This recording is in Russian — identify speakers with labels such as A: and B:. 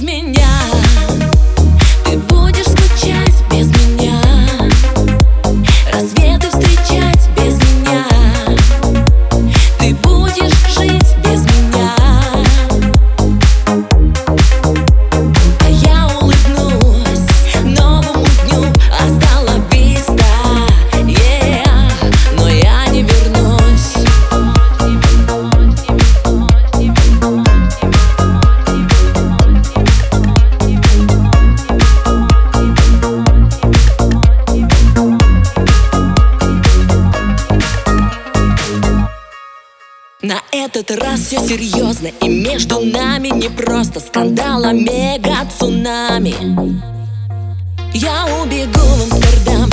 A: Меня. Этот раз все серьезно И между нами не просто скандал, а мега-цунами Я убегу в Амстердам,